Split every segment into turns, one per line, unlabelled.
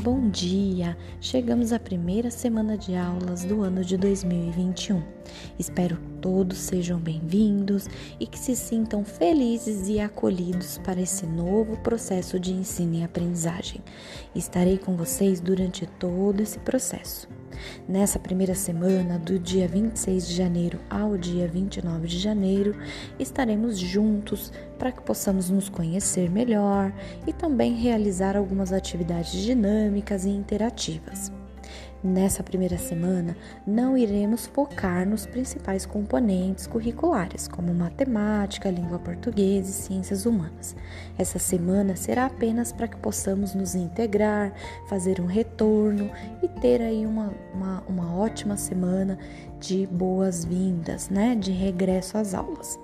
bom dia! Chegamos à primeira semana de aulas do ano de 2021. Espero que todos sejam bem-vindos e que se sintam felizes e acolhidos para esse novo processo de ensino e aprendizagem. Estarei com vocês durante todo esse processo. Nessa primeira semana, do dia 26 de janeiro ao dia 29 de janeiro, estaremos juntos para que possamos nos conhecer melhor e também realizar algumas atividades dinâmicas e interativas. Nessa primeira semana, não iremos focar nos principais componentes curriculares, como matemática, língua portuguesa e ciências humanas. Essa semana será apenas para que possamos nos integrar, fazer um retorno e ter aí uma, uma, uma ótima semana de boas-vindas, né? De regresso às aulas.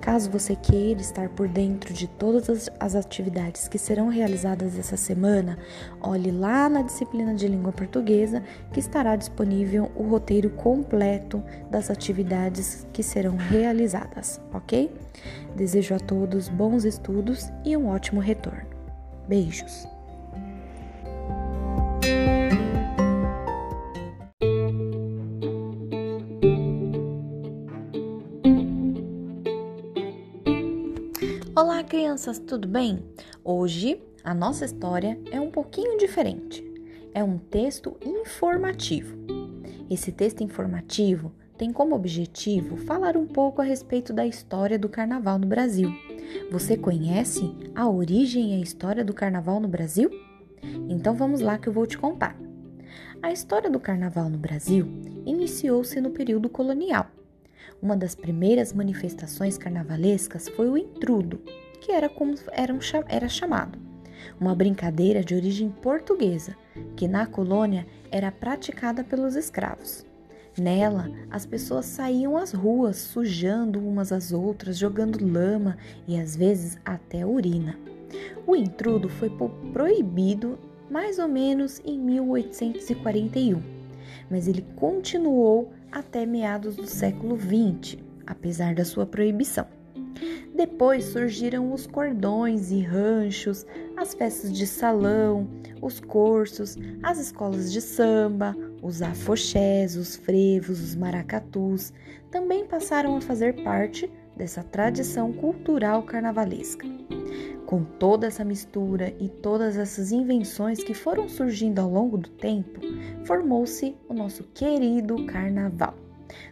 Caso você queira estar por dentro de todas as, atividades que serão realizadas essa semana, olhe lá na disciplina de língua portuguesa que estará disponível o roteiro completo das atividades que serão realizadas, ok? Desejo a todos bons estudos e um ótimo retorno. Beijos! Crianças, tudo bem? Hoje a nossa história é um pouquinho diferente. É um texto informativo. Esse texto informativo tem como objetivo falar um pouco a respeito da história do carnaval no Brasil. Você conhece a origem e a história do carnaval no Brasil? Então vamos lá que eu vou te contar. A história do carnaval no Brasil iniciou-se no período colonial uma das primeiras manifestações carnavalescas foi o intrudo, que era como era, era chamado, uma brincadeira de origem portuguesa, que na colônia era praticada pelos escravos. Nela, as pessoas saíam às ruas sujando umas às outras, jogando lama e às vezes até urina. O intrudo foi proibido mais ou menos em 1841, mas ele continuou até meados do século XX, apesar da sua proibição. Depois surgiram os cordões e ranchos, as festas de salão, os cursos, as escolas de samba, os afoxés, os frevos, os maracatus também passaram a fazer parte dessa tradição cultural carnavalesca. Com toda essa mistura e todas essas invenções que foram surgindo ao longo do tempo, formou-se o nosso querido carnaval.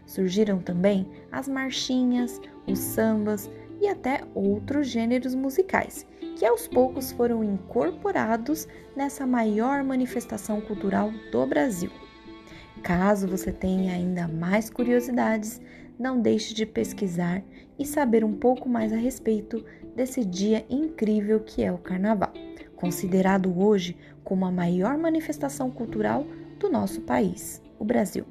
Surgiram também as marchinhas, os sambas e até outros gêneros musicais, que aos poucos foram incorporados nessa maior manifestação cultural do Brasil. Caso você tenha ainda mais curiosidades, não deixe de pesquisar e saber um pouco mais a respeito desse dia incrível que é o Carnaval, considerado hoje como a maior manifestação cultural do nosso país, o Brasil.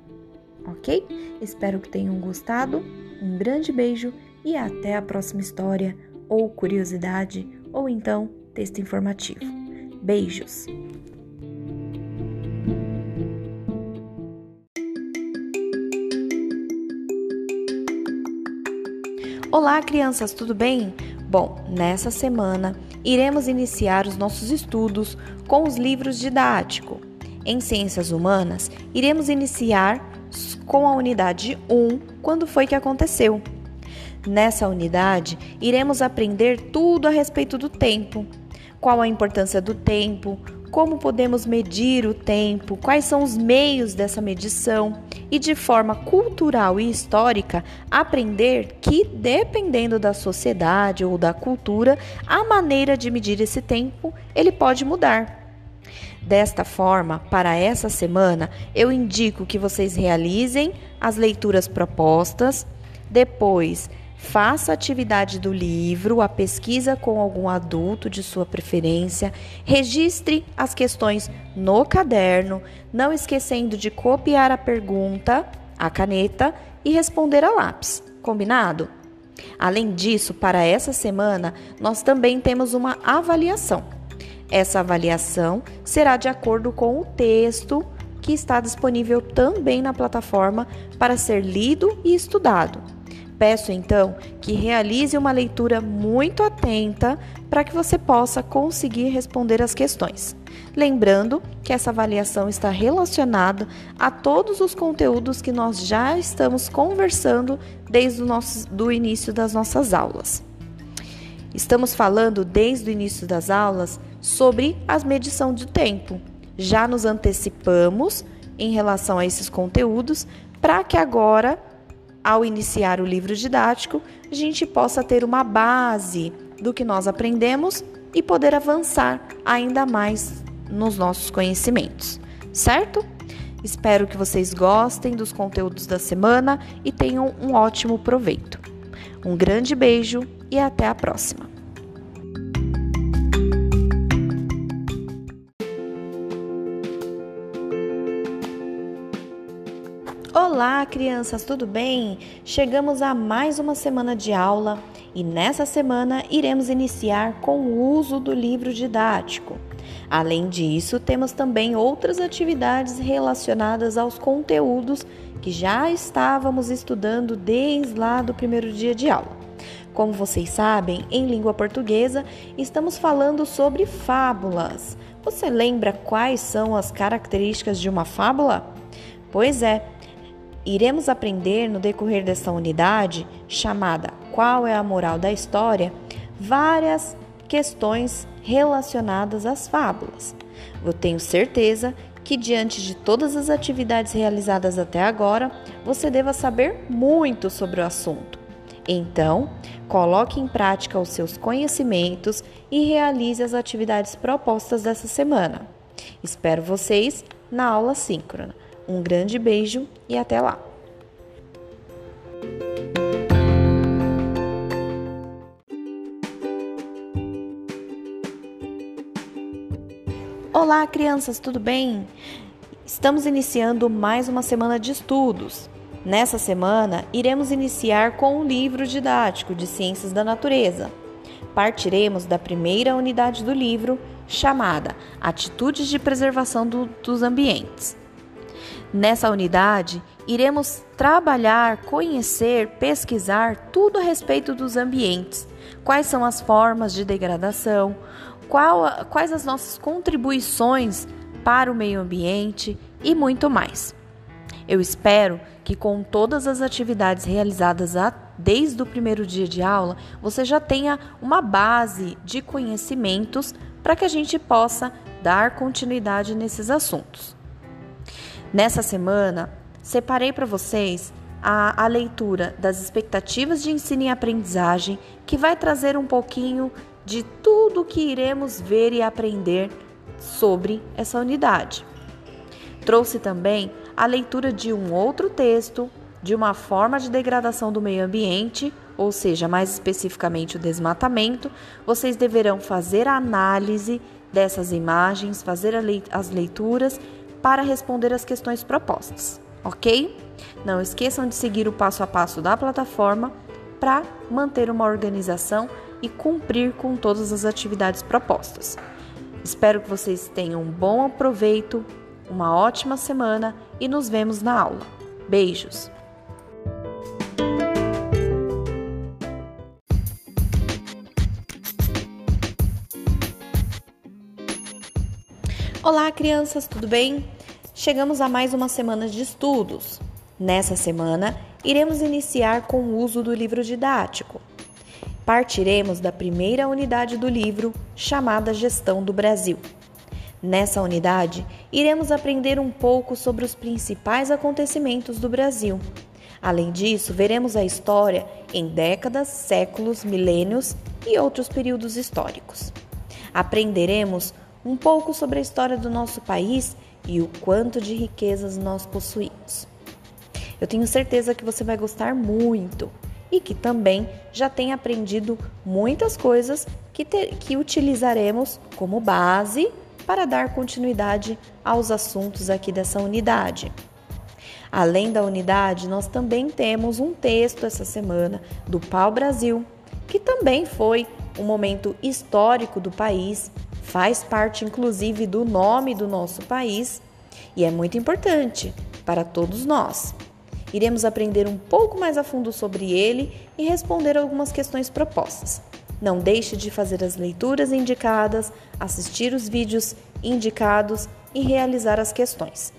Ok? Espero que tenham gostado. Um grande beijo e até a próxima história, ou curiosidade, ou então texto informativo. Beijos! Olá, crianças, tudo bem? Bom, nessa semana iremos iniciar os nossos estudos com os livros didáticos. Em Ciências Humanas, iremos iniciar com a unidade 1, quando foi que aconteceu. Nessa unidade, iremos aprender tudo a respeito do tempo, qual a importância do tempo, como podemos medir o tempo, quais são os meios dessa medição e, de forma cultural e histórica, aprender que, dependendo da sociedade ou da cultura, a maneira de medir esse tempo ele pode mudar. Desta forma, para essa semana, eu indico que vocês realizem as leituras propostas, depois Faça a atividade do livro, a pesquisa com algum adulto de sua preferência. Registre as questões no caderno, não esquecendo de copiar a pergunta, a caneta e responder a lápis. Combinado? Além disso, para essa semana, nós também temos uma avaliação. Essa avaliação será de acordo com o texto que está disponível também na plataforma para ser lido e estudado. Peço então que realize uma leitura muito atenta para que você possa conseguir responder as questões. Lembrando que essa avaliação está relacionada a todos os conteúdos que nós já estamos conversando desde o nosso, do início das nossas aulas. Estamos falando desde o início das aulas sobre a medição de tempo. Já nos antecipamos em relação a esses conteúdos para que agora, ao iniciar o livro didático, a gente possa ter uma base do que nós aprendemos e poder avançar ainda mais nos nossos conhecimentos, certo? Espero que vocês gostem dos conteúdos da semana e tenham um ótimo proveito. Um grande beijo e até a próxima! Olá, crianças, tudo bem? Chegamos a mais uma semana de aula e nessa semana iremos iniciar com o uso do livro didático. Além disso, temos também outras atividades relacionadas aos conteúdos que já estávamos estudando desde lá do primeiro dia de aula. Como vocês sabem, em língua portuguesa, estamos falando sobre fábulas. Você lembra quais são as características de uma fábula? Pois é, iremos aprender no decorrer dessa unidade, chamada Qual é a Moral da História, várias questões relacionadas às fábulas. Eu tenho certeza que, diante de todas as atividades realizadas até agora, você deva saber muito sobre o assunto. Então, coloque em prática os seus conhecimentos e realize as atividades propostas dessa semana. Espero vocês na aula síncrona. Um grande beijo e até lá! Olá, crianças, tudo bem? Estamos iniciando mais uma semana de estudos. Nessa semana, iremos iniciar com um livro didático de Ciências da Natureza. Partiremos da primeira unidade do livro, chamada Atitudes de Preservação do, dos Ambientes. Nessa unidade, iremos trabalhar, conhecer, pesquisar tudo a respeito dos ambientes. Quais são as formas de degradação, qual, quais as nossas contribuições para o meio ambiente e muito mais. Eu espero que com todas as atividades realizadas desde o primeiro dia de aula, você já tenha uma base de conhecimentos para que a gente possa dar continuidade nesses assuntos. Nessa semana, separei para vocês a, a, leitura das expectativas de ensino e aprendizagem, que vai trazer um pouquinho de tudo que iremos ver e aprender sobre essa unidade. Trouxe também a leitura de um outro texto de uma forma de degradação do meio ambiente, ou seja, mais especificamente o desmatamento. Vocês deverão fazer a análise dessas imagens, fazer as leituras para responder as questões propostas, ok? Não esqueçam de seguir o passo a passo da plataforma para manter uma organização e cumprir com todas as atividades propostas. Espero que vocês tenham um bom aproveito, uma ótima semana e nos vemos na aula. Beijos! Olá, crianças, tudo bem? Chegamos a mais uma semana de estudos. Nessa semana, iremos iniciar com o uso do livro didático partiremos da primeira unidade do livro, chamada Gestão do Brasil. Nessa unidade, iremos aprender um pouco sobre os principais acontecimentos do Brasil. Além disso, veremos a história em décadas, séculos, milênios e outros períodos históricos. Aprenderemos um pouco sobre a história do nosso país e o quanto de riquezas nós possuímos. Eu tenho certeza que você vai gostar muito e que também já tem aprendido muitas coisas que, ter, que utilizaremos como base para dar continuidade aos assuntos aqui dessa unidade. Além da unidade, nós também temos um texto essa semana do Pau Brasil, que também foi um momento histórico do país, faz parte inclusive do nome do nosso país e é muito importante para todos nós. Iremos aprender um pouco mais a fundo sobre ele e responder algumas questões propostas. Não deixe de fazer as leituras indicadas, assistir os vídeos indicados e realizar as questões.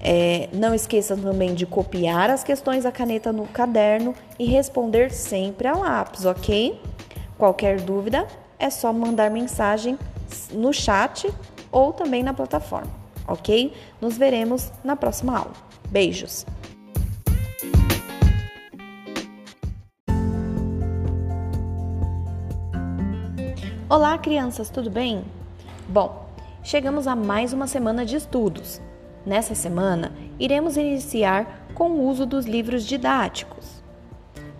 É, não esqueça também de copiar as questões a caneta no caderno e responder sempre a lápis, ok? Qualquer dúvida é só mandar mensagem no chat ou também na plataforma, ok? Nos veremos na próxima aula. Beijos! Olá, crianças, tudo bem? Bom, chegamos a mais uma semana de estudos. Nessa semana, iremos iniciar com o uso dos livros didáticos.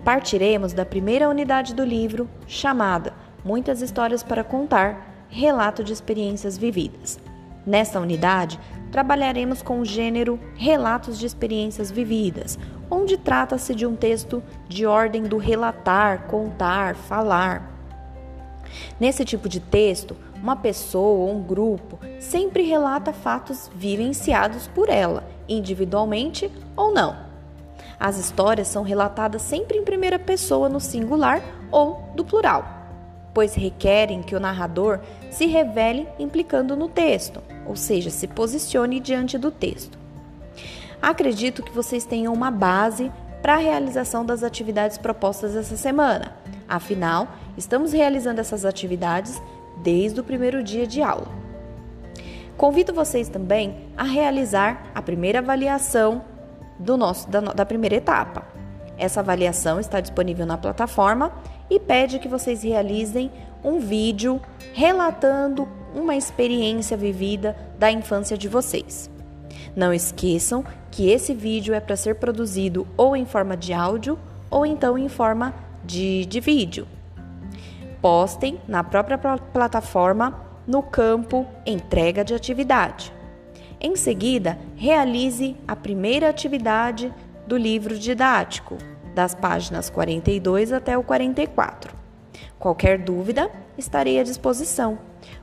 Partiremos da primeira unidade do livro, chamada Muitas Histórias para Contar Relato de Experiências Vividas. Nesta unidade, trabalharemos com o gênero Relatos de Experiências Vividas, onde trata-se de um texto de ordem do relatar, contar, falar. Nesse tipo de texto, uma pessoa ou um grupo sempre relata fatos vivenciados por ela, individualmente ou não. As histórias são relatadas sempre em primeira pessoa no singular ou do plural, pois requerem que o narrador se revele implicando no texto, ou seja, se posicione diante do texto. Acredito que vocês tenham uma base para a realização das atividades propostas essa semana. Afinal, estamos realizando essas atividades desde o primeiro dia de aula. Convido vocês também a realizar a primeira avaliação do nosso, da, da primeira etapa. Essa avaliação está disponível na plataforma e pede que vocês realizem um vídeo relatando uma experiência vivida da infância de vocês. Não esqueçam que esse vídeo é para ser produzido ou em forma de áudio ou então em forma de, de vídeo postem na própria plataforma no campo Entrega de atividade. Em seguida, realize a primeira atividade do livro didático, das páginas 42 até o 44. Qualquer dúvida, estarei à disposição.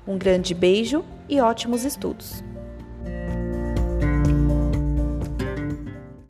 Um grande beijo e ótimos estudos!